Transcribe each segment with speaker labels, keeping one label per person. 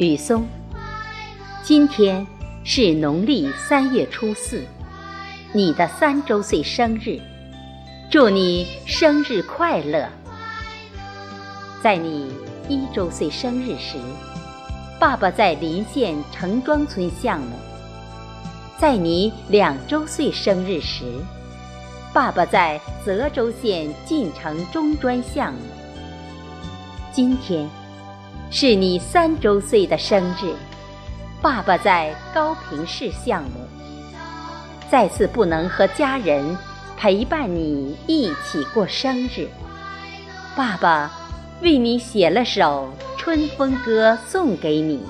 Speaker 1: 雨松，今天是农历三月初四，你的三周岁生日，祝你生日快乐！在你一周岁生日时，爸爸在临县城庄村项目；在你两周岁生日时，爸爸在泽州县晋城中专项目。今天。是你三周岁的生日，爸爸在高平市项目，再次不能和家人陪伴你一起过生日，爸爸为你写了首《春风歌》送给你，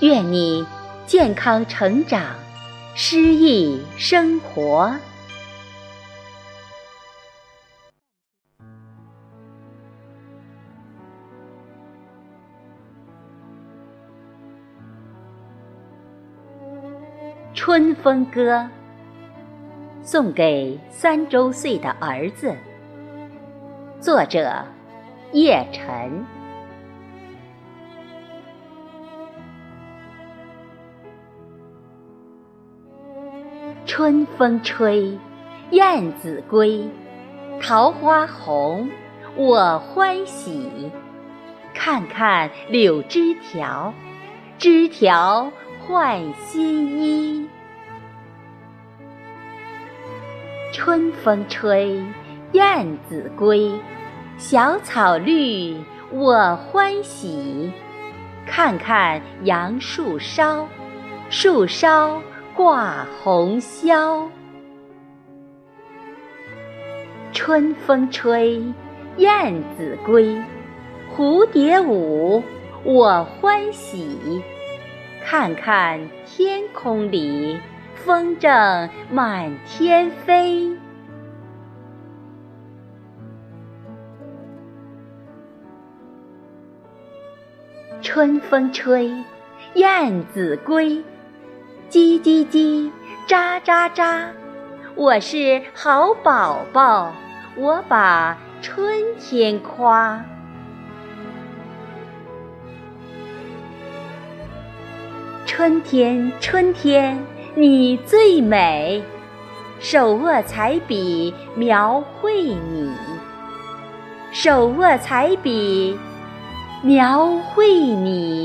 Speaker 1: 愿你健康成长，诗意生活。《春风歌》送给三周岁的儿子，作者叶晨。春风吹，燕子归，桃花红，我欢喜。看看柳枝条，枝条。换新衣，春风吹，燕子归，小草绿，我欢喜。看看杨树梢，树梢挂红绡。春风吹，燕子归，蝴蝶舞，我欢喜。看看天空里，风筝满天飞。春风吹，燕子归，叽叽叽，喳喳喳。我是好宝宝，我把春天夸。春天，春天，你最美，手握彩笔描绘你，手握彩笔描绘你。